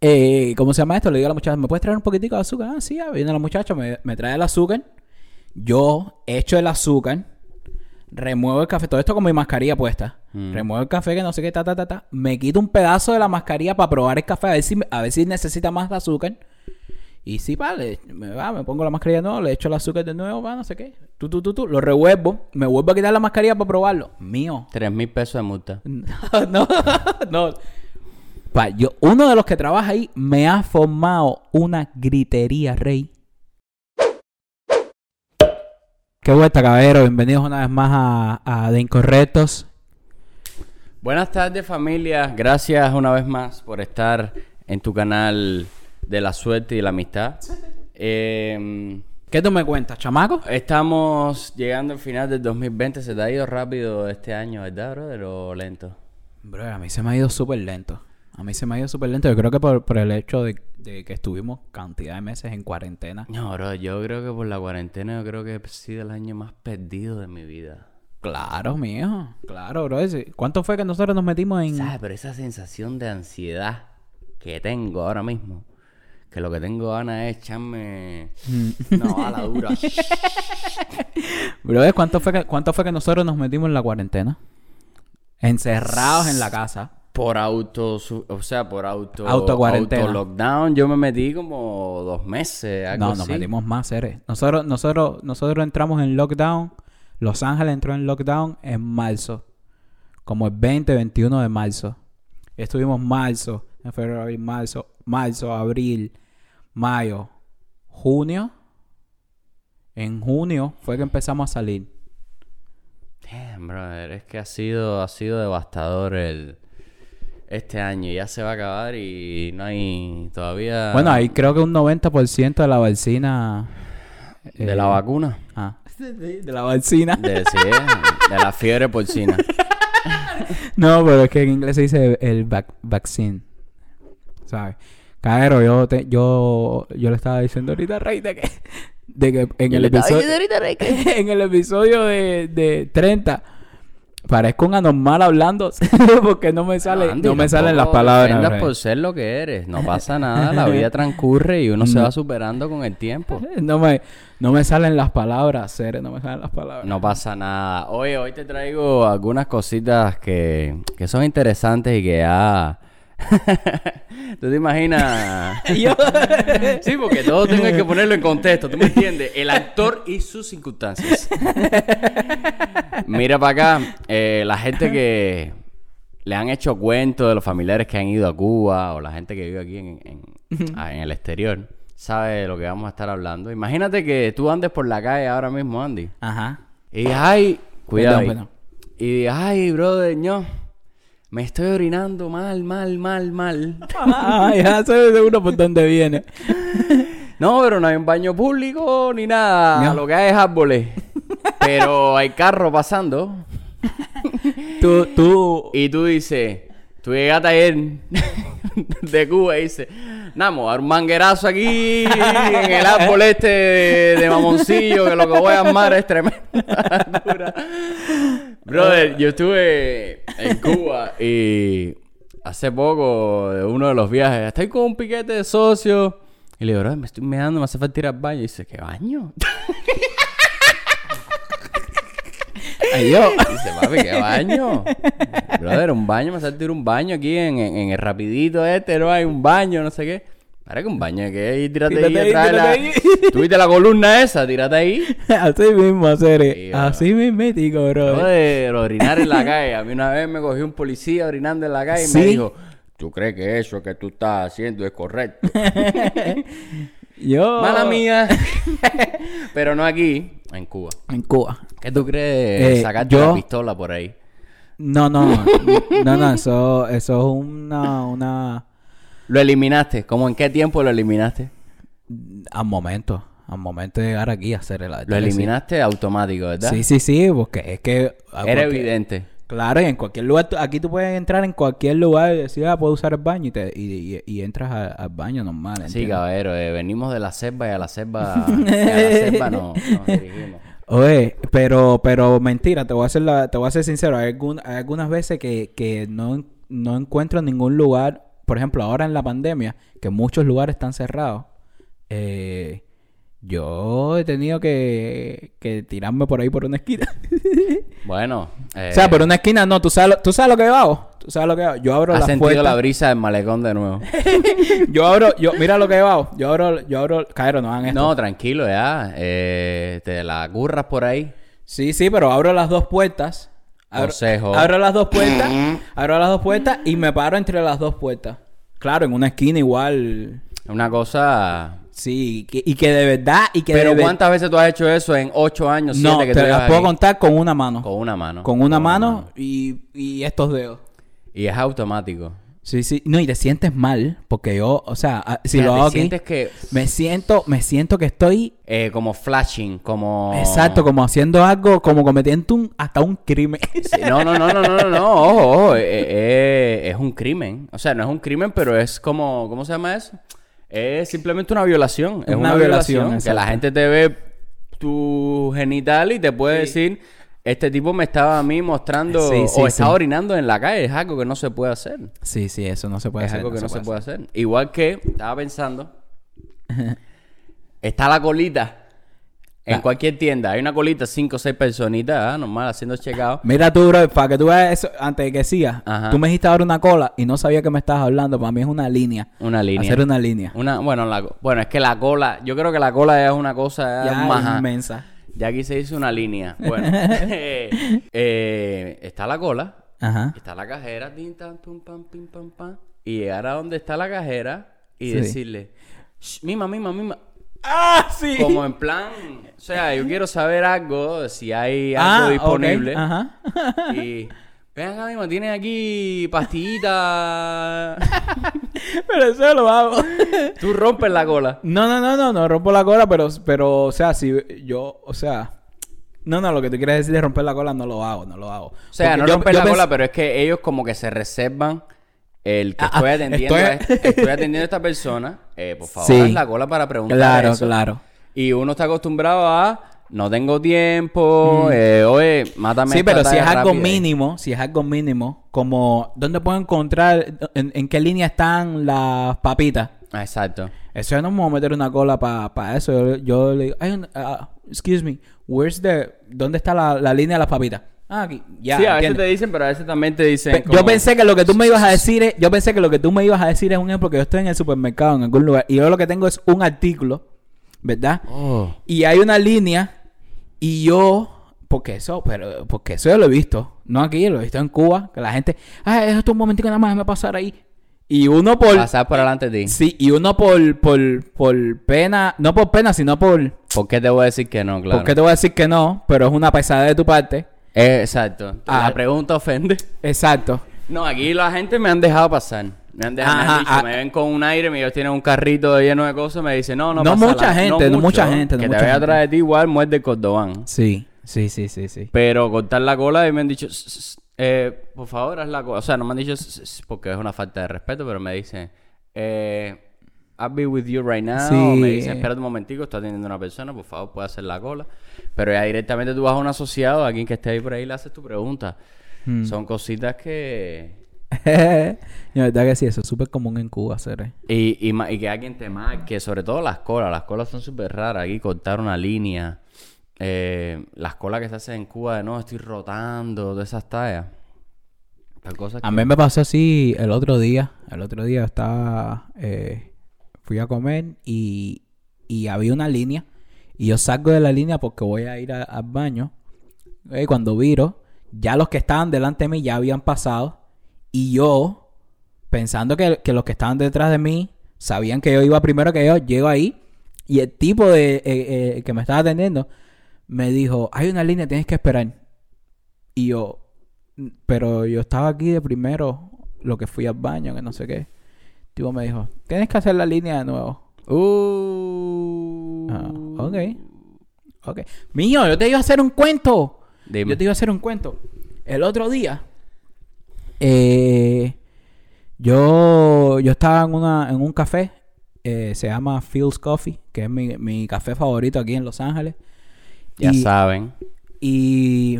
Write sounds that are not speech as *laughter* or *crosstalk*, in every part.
eh, ¿cómo se llama esto? Le digo a la muchacha, ¿me puedes traer un poquitico de azúcar? Ah, sí, ah, viene la muchacha, me, me trae el azúcar. Yo echo el azúcar, remuevo el café, todo esto con mi mascarilla puesta. Mm. Remuevo el café, que no sé qué, ta, ta, ta, ta. Me quito un pedazo de la mascarilla para probar el café, a ver si, a ver si necesita más de azúcar. Y sí, vale, me, va, me pongo la mascarilla de nuevo, le echo el azúcar de nuevo, va, no sé qué. Tú, tú, tú, tú, lo revuelvo, me vuelvo a quitar la mascarilla para probarlo. Mío. Tres mil pesos de multa. *laughs* no, *laughs* no. Pa, yo, uno de los que trabaja ahí me ha formado una gritería, rey. Qué vuelta, caballero. Bienvenidos una vez más a, a De Incorrectos. Buenas tardes familia, gracias una vez más por estar en tu canal de la suerte y la amistad. *laughs* Eh, ¿Qué tú me cuentas, chamaco? estamos llegando al final del 2020, se te ha ido rápido este año, ¿verdad, brother? ¿O lento? Bro, a mí se me ha ido súper lento. A mí se me ha ido súper lento. Yo creo que por, por el hecho de, de que estuvimos cantidad de meses en cuarentena. No, bro, yo creo que por la cuarentena yo creo que ha sido el año más perdido de mi vida. Claro, mío. Claro, bro. ¿Cuánto fue que nosotros nos metimos en...? ¿Sabes? Pero esa sensación de ansiedad que tengo ahora mismo, que lo que tengo ganas es echarme una bala dura. *laughs* Bro, ¿cuánto fue, que, ¿cuánto fue que nosotros nos metimos en la cuarentena? Encerrados en la casa. Por auto, o sea, por auto, Autocuarentena. auto lockdown, yo me metí como dos meses, algo No, nos así. metimos más, seres. Nosotros, nosotros, nosotros entramos en lockdown. Los Ángeles entró en lockdown en marzo. Como el 20, 21 de marzo. Estuvimos marzo, en febrero, abril, marzo, marzo, abril, mayo, junio. En junio fue que empezamos a salir. Damn, brother, es que ha sido, ha sido devastador el este año. Ya se va a acabar y no hay todavía Bueno, ahí creo que un 90% de la vacina. de eh, la vacuna. Ah, *laughs* de la vacina. De, sí, de la fiebre porcina. *laughs* No, pero es que en inglés se dice el vac- vaccine. ¿Sabes? Caero, yo, te, yo, yo le estaba diciendo ahorita a Rey de que, de que en, el episodio, *laughs* en el episodio de, de 30 parezco un anormal hablando *laughs* porque no me sale, Andy, no me salen las palabras. por ser lo que eres. No pasa nada. La vida *laughs* transcurre y uno se va superando con el tiempo. *laughs* No me, no me salen las palabras, Cere, no me salen las palabras. No pasa nada. Oye, hoy te traigo algunas cositas que, que son interesantes y que ya... *laughs* ¿Tú te imaginas? *laughs* Yo- *laughs* Sí, porque todo tengo que ponerlo en contexto, ¿tú me entiendes? El actor y sus circunstancias. Mira para acá, eh, la gente que le han hecho cuentos de los familiares que han ido a Cuba o la gente que vive aquí en, en- ah, en el exterior, sabe de lo que vamos a estar hablando. Imagínate que tú andes por la calle ahora mismo, Andy, Ajá. y ay, cuidado, Perdón, perdón. y ay, brother, no, me estoy orinando mal, mal, mal, mal. *laughs* Ah, ya sé seguro por dónde viene. *laughs* No, pero no hay un baño público ni nada. No. Lo que hay es árboles. pero hay carro pasando. Tú, tú, Y tú dices, tú llegaste ayer *laughs* de Cuba y dices, Namo, un manguerazo aquí en el árbol este de, de mamoncillo que lo que voy a armar es tremenda. Dura". Brother, yo estuve en Cuba y hace poco de uno de los viajes, estoy con un piquete de socios. Y le digo, "Brother, me estoy meando, me hace falta ir al baño. Y dice, ¿qué baño? *laughs* ay, yo. Dice, papi, ¿qué baño? Brother, un baño, me hace falta ir un baño aquí en, en- en el rapidito este, no hay un baño, no sé qué. Para que un baño que ahí, tírate, Tírate ahí, de tírate la... ahí. *laughs* ¿Tú viste la columna esa? Tírate ahí. *laughs* Así mismo, Cere. Sí. Así mismítico, bro. Brother, orinar en la calle. A mí una vez me cogió un policía orinando en la calle y me dijo, ¿tú crees que eso que tú estás haciendo es correcto? *laughs* Yo. Mala mía. Pero no aquí, en Cuba. En Cuba. ¿Qué tú crees Eh, sacarte yo- la pistola por ahí? No, no. no, no. Eso, eso es una. una ¿Lo eliminaste? ¿Cómo en qué tiempo lo eliminaste? al momento. Al momento de llegar aquí a hacer el Lo eliminaste automático, ¿verdad? Sí, sí, sí. Porque es que. a Era evidente. Claro, y en cualquier lugar. Aquí tú puedes entrar en cualquier lugar y decir, ah, puedo usar el baño y, te, y, y- y entras a- al baño normal. Sí, caballero, eh, venimos de la selva y a la selva, *laughs* a la selva no, nos dirigimos. Oye, pero, pero mentira, te voy a ser, la- te voy a ser sincero. Hay, algún- hay algunas veces que, que no, no encuentro ningún lugar por ejemplo, ahora en la pandemia, que muchos lugares están cerrados, eh, yo he tenido que, que tirarme por ahí por una esquina. *laughs* Bueno, eh, o sea, por una esquina no, tú sabes, lo- tú sabes lo que hago. Tú sabes lo que hago. Yo abro has las sentido puertas. la brisa del malecón de nuevo. *laughs* Yo abro, yo, mira lo que hago. Yo abro, yo abro, Caero, no hagan esto. no, tranquilo ya. Eh, te la curras por ahí. Sí, sí, pero abro las dos puertas. Abro, Consejo. abro las dos puertas. abro las dos puertas y me paro entre las dos puertas. Claro, en una esquina igual. Una cosa... Sí, que- y que de verdad. Y que Pero de ver- ¿cuántas veces tú has hecho eso en ocho años, siete No, que tú te llevas las puedo contar con una mano. Con una mano. Con una mano y, y estos dedos. Y es automático. Sí, sí. No, y te sientes mal. Porque yo, o sea, ah, si O sea, lo te hago aquí, sientes que... me siento, me siento que estoy eh, como flashing, como... Exacto, como haciendo algo, como cometiendo un, hasta un crimen. Sí, no, no, no, no, no, no, no, ojo, ojo, eh, eh, es un crimen. O sea, no es un crimen, pero es como, ¿cómo se llama eso? Es simplemente una violación. Es Una una, violación, violación. que la gente te ve tu genital y te puede decir, este tipo me estaba a mí mostrando Sí, sí, o sí. estaba orinando en la calle. Es algo que no se puede hacer. Sí, sí, eso no se puede es hacer. algo que no, se hacer. puede hacer. Igual que, estaba pensando, está la colita. En La- cualquier tienda hay una colita, cinco o seis personitas, ¿ah? normal, haciendo checkout. Mira tú, bro, para que tú veas eso, antes de que sigas, Ajá. tú me dijiste ahora una cola y no sabía que me estabas hablando. Para mí es una línea. Una línea. Hacer una línea. Una, bueno, la, bueno, es que la cola, yo creo que la cola es una cosa Ya más. inmensa. Ya aquí se dice una línea. Bueno, *laughs* eh, eh, está la cola, Ajá. está la cajera, tin, tan, pum, pam, pim, pam, pam, y llegar a donde está la cajera y Sí. decirle, "Shh, mima, mima, mima. ¡Ah, sí! Como en plan, o sea, yo quiero saber algo, si hay algo Ah, ok, disponible. Ajá. Y, ven acá, mima, tienes aquí pastillita. *laughs* pero eso lo hago. Tú rompes la cola. no, no, no, no, no rompo la cola, pero, pero, o sea, si yo, o sea... No, no, lo que tú quieres decir de romper la cola no lo hago, no lo hago. O sea, Porque no yo- romper yo la cola, pero es que ellos como que se reservan el que Ah, estoy ah, atendiendo. estoy- a- Estoy... atendiendo a esta persona. eh, por favor, *laughs* Sí. haz la cola para preguntar Claro, eso. claro. Y uno está acostumbrado a no tengo tiempo, eh, oye, mátame Mm. Sí, pero si es algo rápida. mínimo, si es algo mínimo, como ¿dónde puedo encontrar, en, en qué línea están las papitas? Exacto. Eso yo no me voy a meter una cola para eso. Yo, yo le digo, "Ay, un- ah, excuse me, where's the, ¿dónde está la, la línea de las papitas? Ah, aquí, ya, sí, a veces te dicen, pero a veces también te dicen Pe- como- Yo pensé que lo que tú me ibas a decir es, yo pensé que lo que tú me ibas a decir es un ejemplo que yo estoy en el supermercado en algún lugar y yo lo que tengo es un artículo, ¿verdad? Oh. Y hay una línea y yo, porque eso, pero porque eso yo lo he visto, no aquí, lo he visto en Cuba, que la gente, ah, esto un momentico nada más, déjame pasar ahí. Y uno por Pasar por delante de ti. sí, y uno por por por pena, no por pena, sino por ¿Por qué te voy a decir que no? Claro. porque te voy a decir que no, pero es una pesadez de tu parte. Eh, exacto. Ah. La pregunta ofende. Exacto. No, aquí la gente me han dejado pasar. Me han dejado, me han Ajá, dicho, ah. me ven con un aire, ellos tienen un carrito lleno de cosas, me dicen, no, no, No pasa mucha la- gente, no mucha gente, no Que mucha te gente. atrás de ti igual, muerde el cordobán. Sí, sí, sí, sí, sí. Pero cortar la cola y me han dicho, "S- s- eh, por favor, haz la cola. O sea, no me han dicho porque es una falta de respeto, pero me dicen, eh, I'll be with you right now. Sí. Me dicen, espérate un momentico, estoy atendiendo a una persona, por favor, puede hacer la cola. Pero ya directamente tú vas a un asociado, a alguien que esté ahí por ahí le haces tu pregunta. Hmm. Son cositas que... *laughs* La verdad que sí, eso es súper común en Cuba hacer. eh. Y, y, y que alguien te marque, sobre todo las colas. Las colas son súper raras. Aquí cortar una línea. Eh, las colas que se hacen en Cuba de no, estoy rotando, de esas tallas. Las cosas A que- mí me pasó así el otro día. El otro día estaba. eh, fui a comer y, y había una línea. Y yo salgo de la línea porque voy a ir a- al baño. Y cuando viro, ya los que estaban delante de mí ya habían pasado. Y yo, pensando que, que los que estaban detrás de mí sabían que yo iba primero que yo, llego ahí. Y el tipo de, eh, eh, que me estaba atendiendo me dijo: Hay una línea, tienes que esperar. Y yo, pero yo estaba aquí de primero, lo que fui al baño, que no sé qué. El tipo me dijo, tienes que hacer la línea de nuevo. Uh. Ah, ok. Ok. Mío, yo te iba a hacer un cuento. Dime. Yo te iba a hacer un cuento. El otro día, eh, yo, yo estaba en, una, en un café, eh, se llama Phil's Coffee, que es mi, mi café favorito aquí en Los Ángeles. Ya Y- saben. Y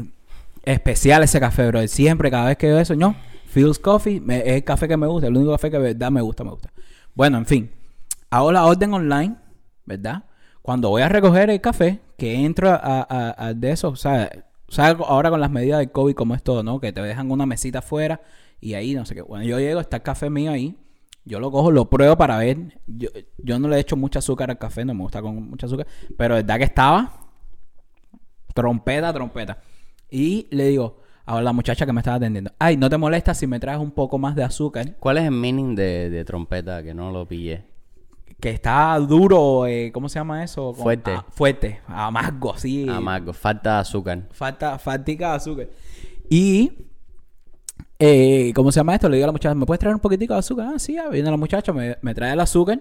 especial ese café, bro. Siempre, cada vez que veo eso, no. Phil's Coffee me- es el café que me gusta, el único café que de verdad me gusta, me gusta. Bueno, en fin, hago la orden online, ¿verdad? Cuando voy a recoger el café, que entro a, a- a de eso, o sea, ¿sabes ahora con las medidas del COVID cómo es todo, ¿no? Que te dejan una mesita afuera y ahí no sé qué. Bueno, yo llego, está el café mío ahí, yo lo cojo, lo pruebo para ver. Yo, yo no le echo mucho azúcar al café, no me gusta con mucho azúcar, pero verdad que estaba trompeta, trompeta. Y le digo a la muchacha que me estaba atendiendo, ay, ¿no te molesta si me traes un poco más de azúcar? ¿Cuál es el meaning de, de trompeta que no lo pillé? Que está duro, eh, ¿cómo se llama eso? Con- Fuerte. ah, fuerte, amargo, sí. Amargo, falta de azúcar. Falta, faltica de azúcar. Y, eh, ¿cómo se llama esto? Le digo a la muchacha, ¿me puedes traer un poquitico de azúcar? Ah, sí, ah, viene la muchacha, me, me trae el azúcar.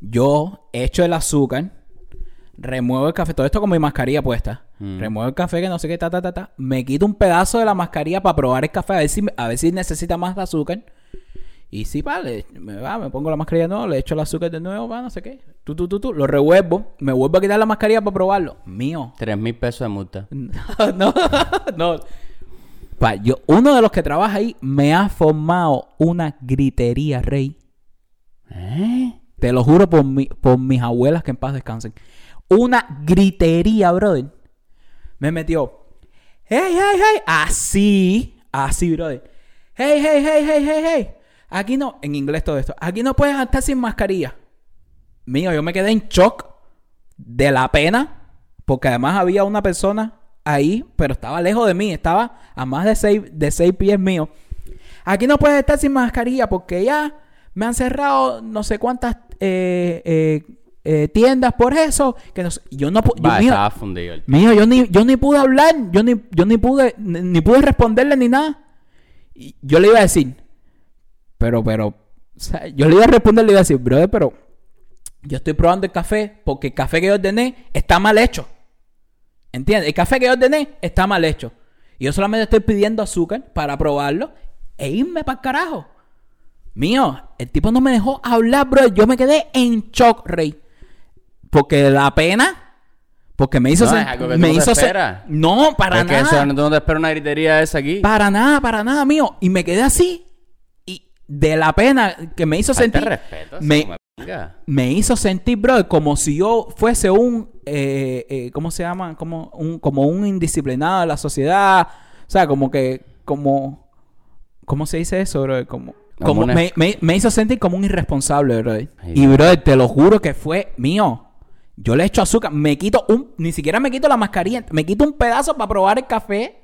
Yo echo el azúcar, remuevo el café, todo esto con mi mascarilla puesta. Mm. Remuevo el café, que no sé qué, ta, ta, ta, ta. Me quito un pedazo de la mascarilla para probar el café, a ver si, a ver si necesita más de azúcar. Y sí, vale, me va, me pongo la mascarilla de nuevo, le echo el azúcar de nuevo, va, no sé qué. Tú, tú, tú, tú, lo revuelvo, me vuelvo a quitar la mascarilla para probarlo. Mío. *laughs* Tres mil pesos de multa. *laughs* No, no, *laughs* no. Pa, yo, uno de los que trabaja ahí me ha formado una gritería, rey. ¿Eh? Te lo juro por, mi- por mis abuelas que en paz descansen. Una gritería, brother. Me metió. Hey, hey, hey. Así. Así, brother. Hey, hey, hey, hey, hey, hey. Aquí no. En inglés todo esto. Aquí no puedes estar sin mascarilla. Mío, yo me quedé en shock de la pena. Porque además había una persona ahí, pero estaba lejos de mí. Estaba a más de seis, de seis pies mío. Aquí no puedes estar sin mascarilla porque ya me han cerrado no sé cuántas eh, eh, eh, tiendas por eso. Que no sé- yo no pu- yo, Va, mío, fundido. mío, yo ni, yo ni pude hablar, yo ni, yo ni pude, ni, ni pude responderle ni nada. Y yo le iba a decir, pero, pero, o sea, yo le iba a responder, le iba a decir, brother, pero yo estoy probando el café porque el café que yo ordené está mal hecho. ¿Entiendes? El café que yo ordené está mal hecho. Y yo solamente estoy pidiendo azúcar para probarlo e irme para el carajo. Mío, el tipo no me dejó hablar, bro. Yo me quedé en shock, rey. Porque la pena. Porque me hizo No, sen- es algo que tú me no te hizo esperas. No, para Es que nada. eso, no te esperas una gritería esa aquí. Para nada, para nada, mío. Y me quedé así. De la pena que me hizo Falta sentir. respeto. me- me hizo sentir, bro, como si yo fuese un, eh, eh, ¿cómo se llama? Como un, como un indisciplinado de la sociedad. O sea, como que, como, ¿cómo se dice eso, bro? Como, Como como una- me, me- me hizo sentir como un irresponsable, bro. Ay, Y, bro, te lo juro que fue mío. Yo le echo azúcar, me quito un, ni siquiera me quito la mascarilla, me quito un pedazo para probar el café.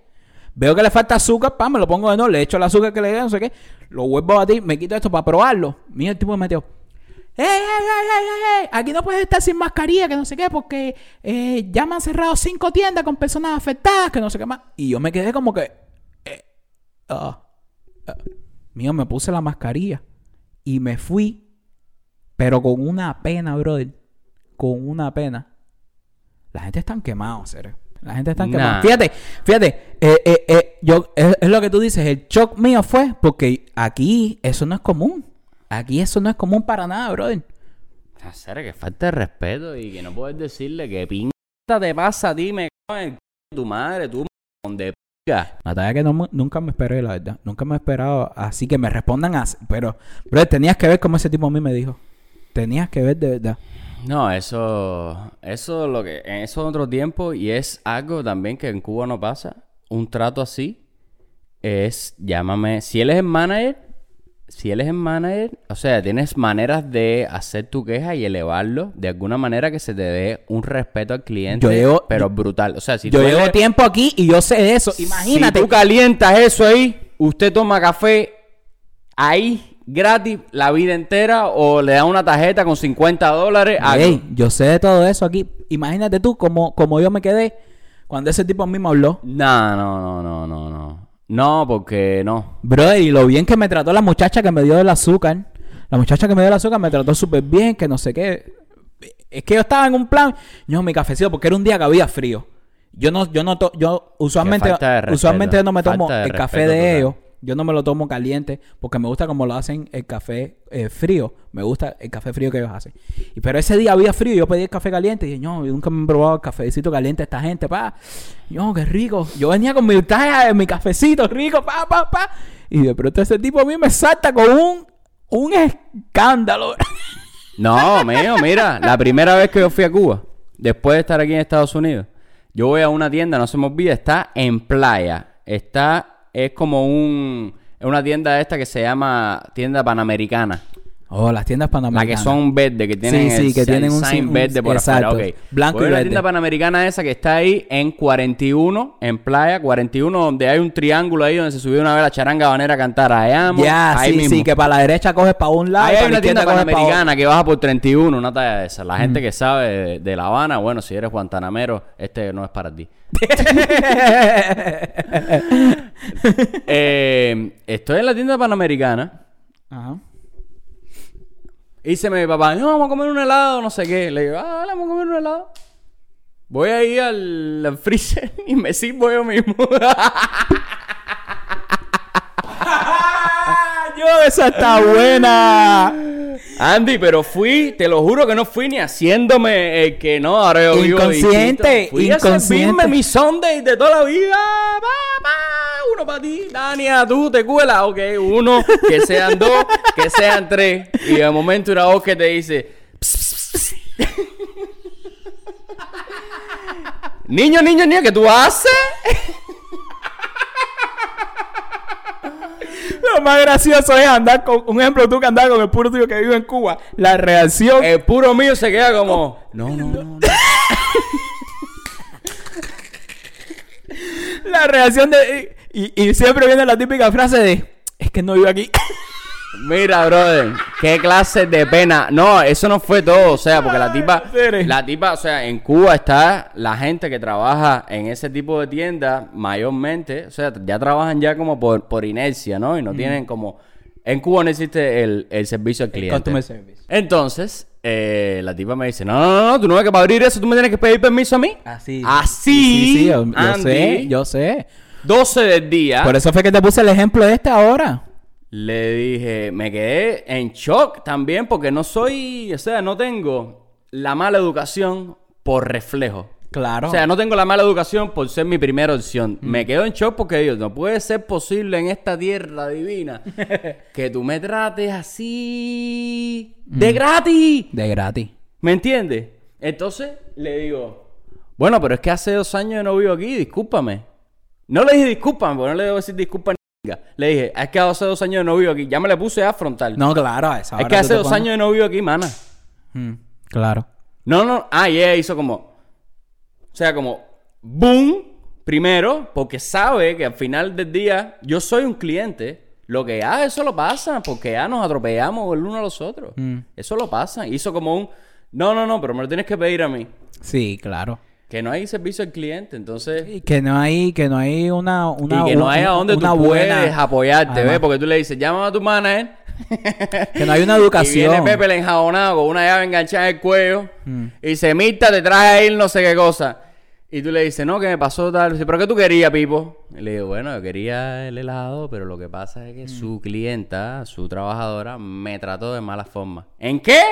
Veo que le falta azúcar, pa, me lo pongo de nuevo, le echo el azúcar que le dé, no sé qué. Lo vuelvo a batir, me quito esto para probarlo. Mira, el tipo me metió. ¡Ey, ey, ey, ey! Aquí no puedes estar sin mascarilla, que no sé qué, porque eh, ya me han cerrado cinco tiendas con personas afectadas, que no sé qué más. Y yo me quedé como que. eh, ah, ah. Mío, me puse la mascarilla y me fui, pero con una pena, brother. Con una pena. La gente está quemada, serio. La gente está Nah. quemada. Fíjate, fíjate, eh, eh, eh, yo, es, es lo que tú dices, el shock mío fue porque aquí eso no es común. Aquí eso no es común para nada, brother. Hacer que falta de respeto y que no puedes decirle que pinta te pasa a ti, me cago en el tu madre, tú donde pinga. Natalia que no nunca me esperé, la verdad. Nunca me he esperado así que me respondan así. Pero, brother, tenías que ver cómo ese tipo a mí me dijo. Tenías que ver de verdad. No, eso, eso lo que, en eso es otro tiempo y es algo también que en Cuba no pasa. Un trato así es, llámame, si él es el manager, si él es el manager, o sea, tienes maneras de hacer tu queja y elevarlo de alguna manera que se te dé un respeto al cliente, Yo llevo- pero brutal. O sea, si yo tú llevo eres- tiempo aquí y yo sé de eso. Imagínate. si tú calientas eso ahí, usted toma café ahí gratis la vida entera o le da una tarjeta con 50 dólares. a- Ey, yo sé de todo eso aquí. Imagínate tú como, como yo me quedé cuando ese tipo a mí me habló. No, no, no, no, no, no. No, porque no. Brother, y lo bien que me trató la muchacha que me dio el azúcar. La muchacha que me dio el azúcar me trató súper bien, que no sé qué. Es que yo estaba en un plan, yo mi cafecito, porque era un día que había frío. Yo no, yo no, to- yo usualmente, usualmente no me tomo el café de ellos. Yo no me lo tomo caliente porque me gusta como lo hacen el café eh, frío. Me gusta el café frío que ellos hacen. Y, pero ese día había frío yo pedí el café caliente. Y dije, no, yo nunca me he probado el cafecito caliente de esta gente, pa. No, qué rico. Yo venía con mi taja, mi cafecito rico, pa, pa, pa. Y de pronto ese tipo a mí me salta con un, un escándalo. *laughs* No, mío, mira, la primera vez que yo fui a Cuba, después de estar aquí en Estados Unidos, yo voy a una tienda, no se me olvida, está en playa. Está, es como un, es una tienda esta que se llama tienda panamericana. Oh, las tiendas La panamericanas. que son verde, que tienen Sí, sí, el, que el tienen un sign verde por exacto, afuera. ok. blanco Voy y a la verde. tienda panamericana esa que está ahí en 41, en playa, 41, donde hay un triángulo ahí donde se subió una vez la charanga banera a cantar. Allá, ahí sí, mismo. sí, que para la derecha coges para un lado. Ahí hay una tienda panamericana que baja por 31, una talla de esa. La gente que sabe de, de La Habana, bueno, si eres guantanamero, este no es para ti. *laughs* Eh, estoy en la tienda panamericana Ajá. y dice mi papá, no, vamos a comer un helado, no sé qué. Le digo, ah, vamos a comer un helado. Voy ahí al, al freezer *laughs* y me sirvo yo mismo. *laughs* Esa está buena. Andy, pero fui, te lo juro que no fui ni haciéndome el que no, ahora yo Inconsciente. Fui a inconsciente. servirme mi Sunday de toda la vida. Pa, pa, uno para ti, Dania, tú te cuela. Ok, uno, que sean dos, que sean tres. Y de momento una voz que te dice... *laughs* Niño, niño, niño, ¿qué tú haces? *laughs* Lo más gracioso es andar con, un ejemplo, tú que andas con el puro tío que vive en Cuba. La reacción. El puro mío se queda como... No, no, no, no. *laughs* La reacción de. Y, y siempre viene la típica frase de. Es que no vive aquí. *laughs* Mira, brother, qué clase de pena. No, eso no fue todo, o sea, porque la tipa, Tere. la tipa, o sea, en Cuba está la gente que trabaja en ese tipo de tiendas, mayormente, o sea, ya trabajan ya como por, por inercia, ¿no? Y no tienen como, en Cuba no existe el, el servicio al cliente. Customer service. Entonces, eh, la tipa me dice, no, no, no, no, tú no ves que para abrir eso tú me tienes que pedir permiso a mí. Así. Así, Sí, sí, yo, sé, yo sé. 12 del día. Por eso fue que te puse el ejemplo este ahora. Le dije, me quedé en shock también porque no soy, o sea, no tengo la mala educación por reflejo. Claro. O sea, no tengo la mala educación por ser mi primera opción. Me quedo en shock porque digo, no puede ser posible en esta tierra divina *laughs* que tú me trates así de gratis. De gratis. ¿Me entiendes? Entonces le digo, bueno, pero es que hace dos años yo no vivo aquí, discúlpame. No le dije discúlpame, porque no le debo decir disculpa. Le dije, es que hace dos años yo no vivo aquí. Ya me le puse a frontal. No, claro, a esa es que hace dos pones- años yo no vivo aquí, mana. Mm, claro. No, no. Ah, y ella hizo como. O sea, como. Boom. Primero, porque sabe que al final del día yo soy un cliente. Lo que ya eso lo pasa, porque ya nos atropellamos el uno a los otros. Mm. Eso lo pasa. Hizo como un. No, no, no, pero me lo tienes que pedir a mí. Sí, claro. Que no hay servicio al cliente, entonces. Y que no hay, que no hay una, una y que no hay a donde una tú buena- puedes apoyarte, ¿ves? Porque tú le dices, llama a tu manager. *laughs* Que no hay una Y educación. viene Pepe el enjabonado con una llave enganchada en el cuello. Mm. Y dice, Mirta, te traje a ir no sé qué cosa. Y tú le dices, no, que me pasó tal. Dice, ¿pero qué tú querías, Pipo? Y le digo, bueno, yo quería el helado, pero lo que pasa es que su clienta, su trabajadora, me trató de mala forma. ¿En qué?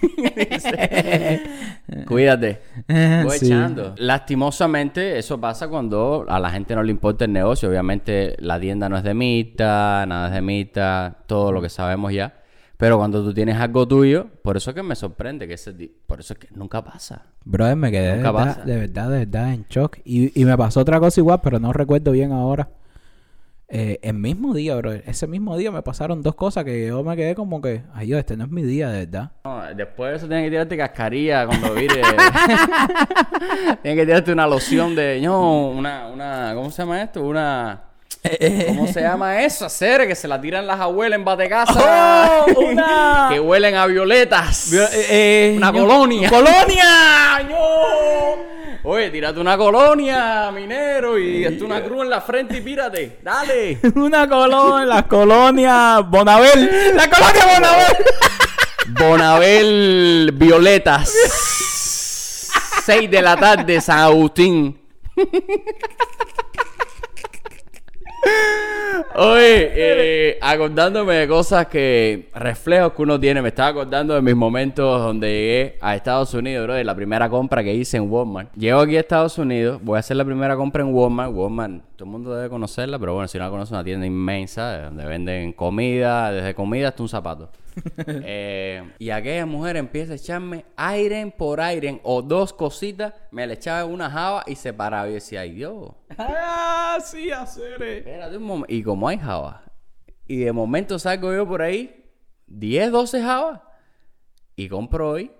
*laughs* Cuídate. *laughs* Voy Sí. echando. Lastimosamente, eso pasa cuando a la gente no le importa el negocio. Obviamente, la tienda no es de Mita, nada es de Mita, todo lo que sabemos ya. Pero cuando tú tienes algo tuyo, por eso es que me sorprende que ese por eso es que nunca pasa. Brother, me quedé de verdad, pasa. de verdad, de verdad en shock. Y, y me pasó otra cosa igual, pero no recuerdo bien ahora. Eh, el mismo día, bro. Ese mismo día me pasaron dos cosas que yo me quedé como que, ay, Dios, este no es mi día, de verdad. No, después de eso tienes que tirarte cascarilla cuando vire. *laughs* tienes que tirarte una loción de. No, una, una. ¿Cómo se llama esto? Una. ¿Cómo se llama eso? Hacer que se la tiran las abuelas en bate casa. *laughs* ¡Oh! Una- *laughs* que huelen a violetas. Eh, Una yo- colonia. ¡Colonia! ¡No! Oye, tírate una colonia, minero, y hazte una cruz en la frente y pírate. Dale. *laughs* Una colonia, la colonia Bonabel. ¡La colonia Bonabel! Bonabel Violetas. *laughs* 6 de la tarde, San Agustín. *laughs* Oye, eh, acordándome de cosas que, reflejos que uno tiene, me estaba acordando de mis momentos donde llegué a Estados Unidos, bro, de la primera compra que hice en Walmart. Llego aquí a Estados Unidos, voy a hacer la primera compra en Walmart. Walmart, todo el mundo debe conocerla, pero bueno, si no la conoce, una tienda inmensa eh, donde venden comida, desde comida hasta un zapato. *laughs* Eh, y aquella mujer empieza a echarme aire por aire o dos cositas, me le echaba una java y se paraba. Y decía, ay Dios. ah, sí, hacer. Espérate un momento. Y como hay java. Y de momento salgo yo por ahí, 10, 12 java. Y compro hoy,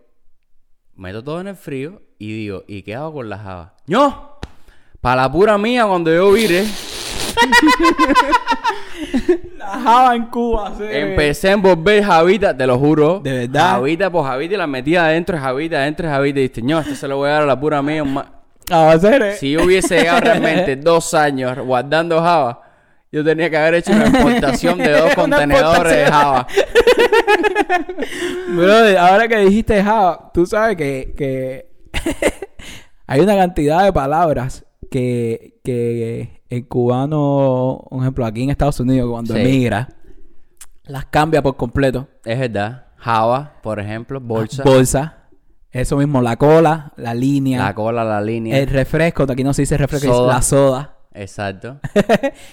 meto todo en el frío y digo, ¿y qué hago con las java? ¡No! Para la pura mía, cuando yo vire, La java en Cuba, empecé a envolver javita, te lo juro. ¿De verdad? Javita por javita y la metía adentro, javita, adentro, javita. Y dije, no, esto se lo voy a dar a la pura mía. un ma-". A hacer. Si yo hubiese llegado realmente *laughs* dos años guardando Java, yo tenía que haber hecho una exportación de dos *laughs* contenedores de Java. *laughs* Brother, ahora que dijiste Java, tú sabes que, que hay una cantidad de palabras que, que el cubano, por ejemplo, aquí en Estados Unidos, cuando Sí. emigra, las cambia por completo. Es verdad. Java, por ejemplo, bolsa. Bolsa. Eso mismo, la cola, la línea, La cola, la línea. el refresco, aquí no se dice refresco, es Soda. la soda. Exacto. *laughs* es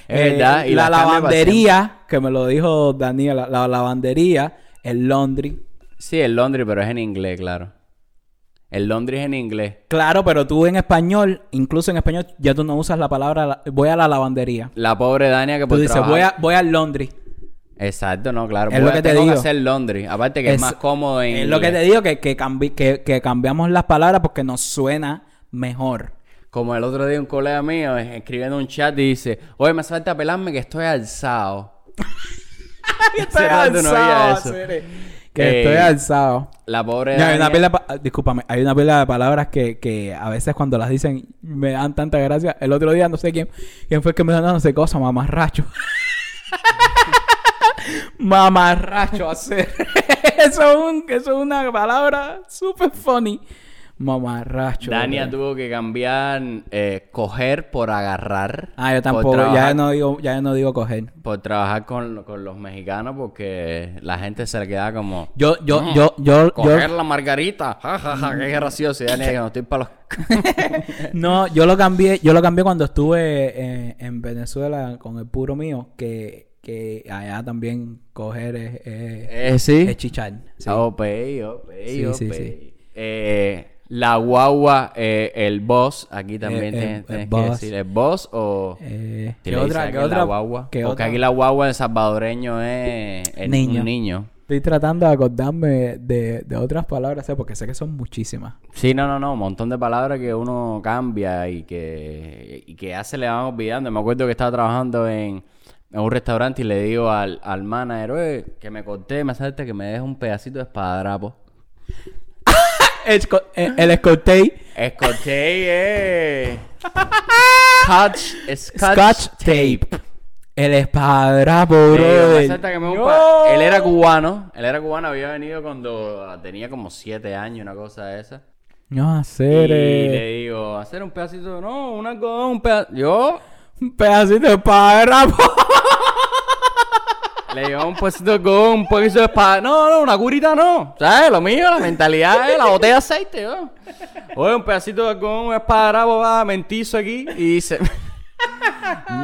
Eh, verdad. Y la lavandería, que me lo dijo Daniel, la, la lavandería, el laundry. Sí, el laundry, pero es en inglés, claro. El laundry es en inglés. Claro, pero tú en español, incluso en español, ya tú no usas la palabra la- voy a la lavandería. La pobre Dania que Tú por dices trabajar- voy a, voy al laundry. Exacto, no, claro. Es Voy lo a- que te tengo digo. que hacer laundry. Aparte que es, Es- más cómodo en Es lo que te inglés. digo, que, que, cambi- que, que cambiamos las palabras porque nos suena mejor. Como el otro día un colega mío eh, escribiendo un chat y dice, oye, me falta pelarme que estoy alzado. *laughs* *laughs* Estoy rato no oía alzado, eso. Que Eh, estoy alzado. La pobre Ya, hay una pila discúlpame, hay una pila de palabras que, que a veces cuando las dicen me dan tanta gracia. El otro día no sé quién, quién fue el que me dijo, no, no sé cosa, mamarracho. *laughs* mamarracho, hacer. *laughs* eso, es un- eso es una palabra super funny. Mamarracho. Dania bro. tuvo que cambiar eh, coger por agarrar. Ah, yo tampoco, ya no digo, ya no digo coger. Por trabajar con, con los mexicanos porque la gente se le queda como... Yo, yo, No, yo, yo, yo, Coger la margarita. *laughs* Ja, ja, ja, qué gracioso. Y Dania que no estoy para los... *laughs* No, yo lo cambié, yo lo cambié cuando estuve eh, en Venezuela con el puro mío, que, que allá también coger es, es, Eh, sí. es chichar. sí. Sí, OP. sí, sí. Eh, la guagua, eh, el boss, aquí también Eh, tienes, el- tienes el que boss. decir, ¿el boss o...? Eh, ¿Qué otra? ¿Qué la otra? guagua? qué Porque otra? aquí la guagua en salvadoreño es el- Niño. un niño. Estoy tratando de acordarme de, de otras palabras, ¿eh? porque sé que son muchísimas. Sí, no, no, no, un montón de palabras que uno cambia y que, y que ya se le van olvidando. Me acuerdo que estaba trabajando en, en un restaurante y le digo al, al manager, "Oye, que me corté, me salte que me deje un pedacito de espadadrapo. Eh, el escote Escoché, eh. Scotch, scotch, Scotch tape. El digo, bro. que me pa- Él era cubano, él era cubano, había venido cuando tenía como siete años, una cosa de esa. No Y hacer le digo, hacer un pedacito, no, un algodón, un pedacito. Yo un pedacito de espadrapo. *laughs* Le llevaba un pedacito de algodón, un poquito de espada. No, no, una curita no. ¿Sabes? Lo mío, la mentalidad es la botella de aceite, ¿no? Oye, un pedacito de algodón, un espadadrapo, va, mentizo aquí. Y dice... *laughs*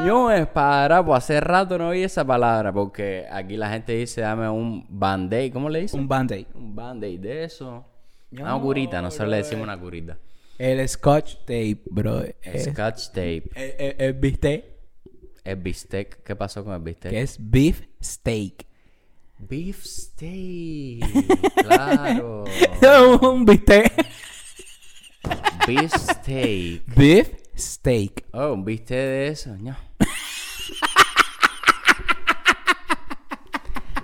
Yo espadadrapo, hace rato no oí esa palabra. Porque aquí la gente dice, dame un band-aid. ¿Cómo le dicen? un band-aid. Un band-aid de eso. Una curita, nosotros le decimos una curita. El scotch tape, bro. Es, Scotch tape. el, el- el bistec, El bistec. ¿Qué pasó con el bistec? que es beef steak. Beef steak. claro. *laughs* un bistec. Beef steak. Beef steak. Oh, un bistec de eso. No.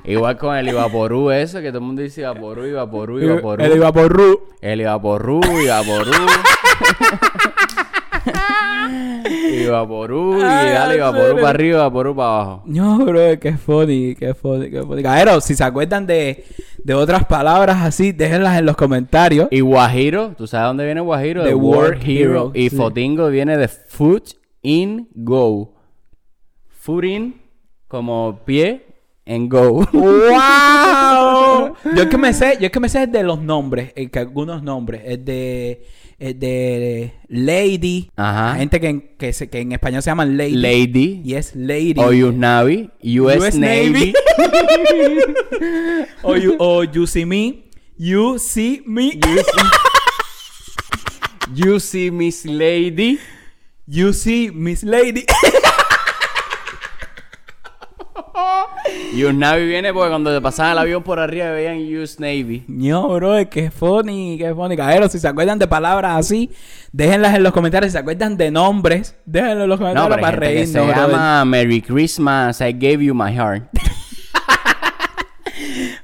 Igual con el Ivaporú, eso que todo el mundo dice Ivaporú, Ivaporú, Ivaporú. El Ivaporru. El Ivaporú, Ivaporú. Ivaporú, *laughs* y Ay, dale Ivaporú serio. para arriba, Ivaporú para abajo. No, bro, qué funny, qué funny, qué funny. Caero, si se acuerdan de, de otras palabras así, déjenlas en los comentarios. Y Guajiro, ¿tú sabes dónde viene Guajiro? De Word Hero. Hero, Y sí. Fotingo viene de Foot in Go. foot in como pie en go. ¡Wow! yo es que me sé, yo es que me sé de los nombres, eh, que algunos nombres, es de, es de lady, Ajá. gente que, en- que, se- que en español se llaman lady, Lady. y es lady, O US Navy. US, US Navy. Navy. *laughs* o, you, o you see me, you see me, You see Miss Lady. you see Miss Lady. *laughs* US Navy viene porque cuando te pasaban el avión por arriba veían US Navy. No, bro, es que es funny, que es funny. Caballero, si se acuerdan de palabras así, déjenlas en los comentarios. Si se acuerdan de nombres, déjenlo en los No, comentarios pero hay para reírnos, se brother. llama Merry Christmas, I gave you my heart. *laughs*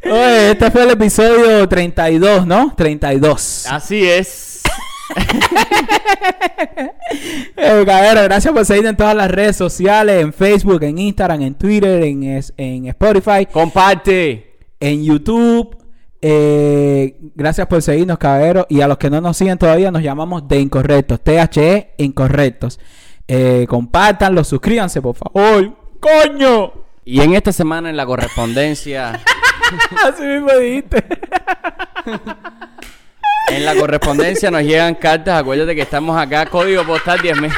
Oye, este fue el episodio 32, ¿no? 32. Así es. Eh, gracias por seguirnos en todas las redes sociales, en Facebook, en Instagram, en Twitter, en, en Spotify, Comparte. en YouTube. Eh, gracias por seguirnos, caballero. Y a los que no nos siguen todavía, nos llamamos de Incorrectos, THE Incorrectos. Eh, compártanlo, suscríbanse, por favor. ¡Coño! Y en esta semana en la correspondencia, *laughs* Así mismo dijiste. *laughs* en la correspondencia nos llegan cartas. Acuérdate que estamos acá, código postal 10.000.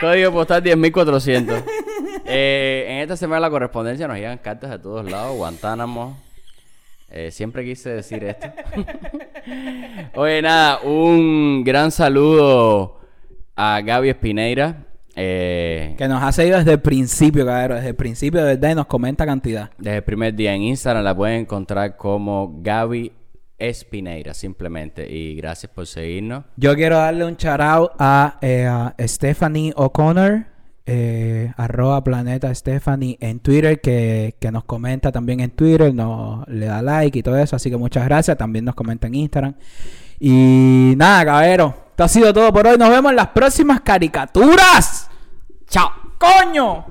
Código postal 10.400. Eh, en esta semana la correspondencia nos llegan cartas de todos lados. Guantánamo. Eh, siempre quise decir esto. *laughs* Oye, nada, un gran saludo a Gaby Espineira. Eh, Que nos ha seguido desde el principio, caballero. Desde el principio, de verdad, y nos comenta cantidad. Desde el primer día en Instagram la pueden encontrar como Gaby Espineira, simplemente. Y gracias por seguirnos. Yo quiero darle un shout out a, eh, a Stephanie O'Connor, eh, arroba planeta Stephanie en Twitter, que, que nos comenta también en Twitter, nos le da like y todo eso. Así que muchas gracias. También nos comenta en Instagram. Y nada, caballero. Esto ha sido todo por hoy. Nos vemos en las próximas caricaturas. ¡Chao! ¡Coño!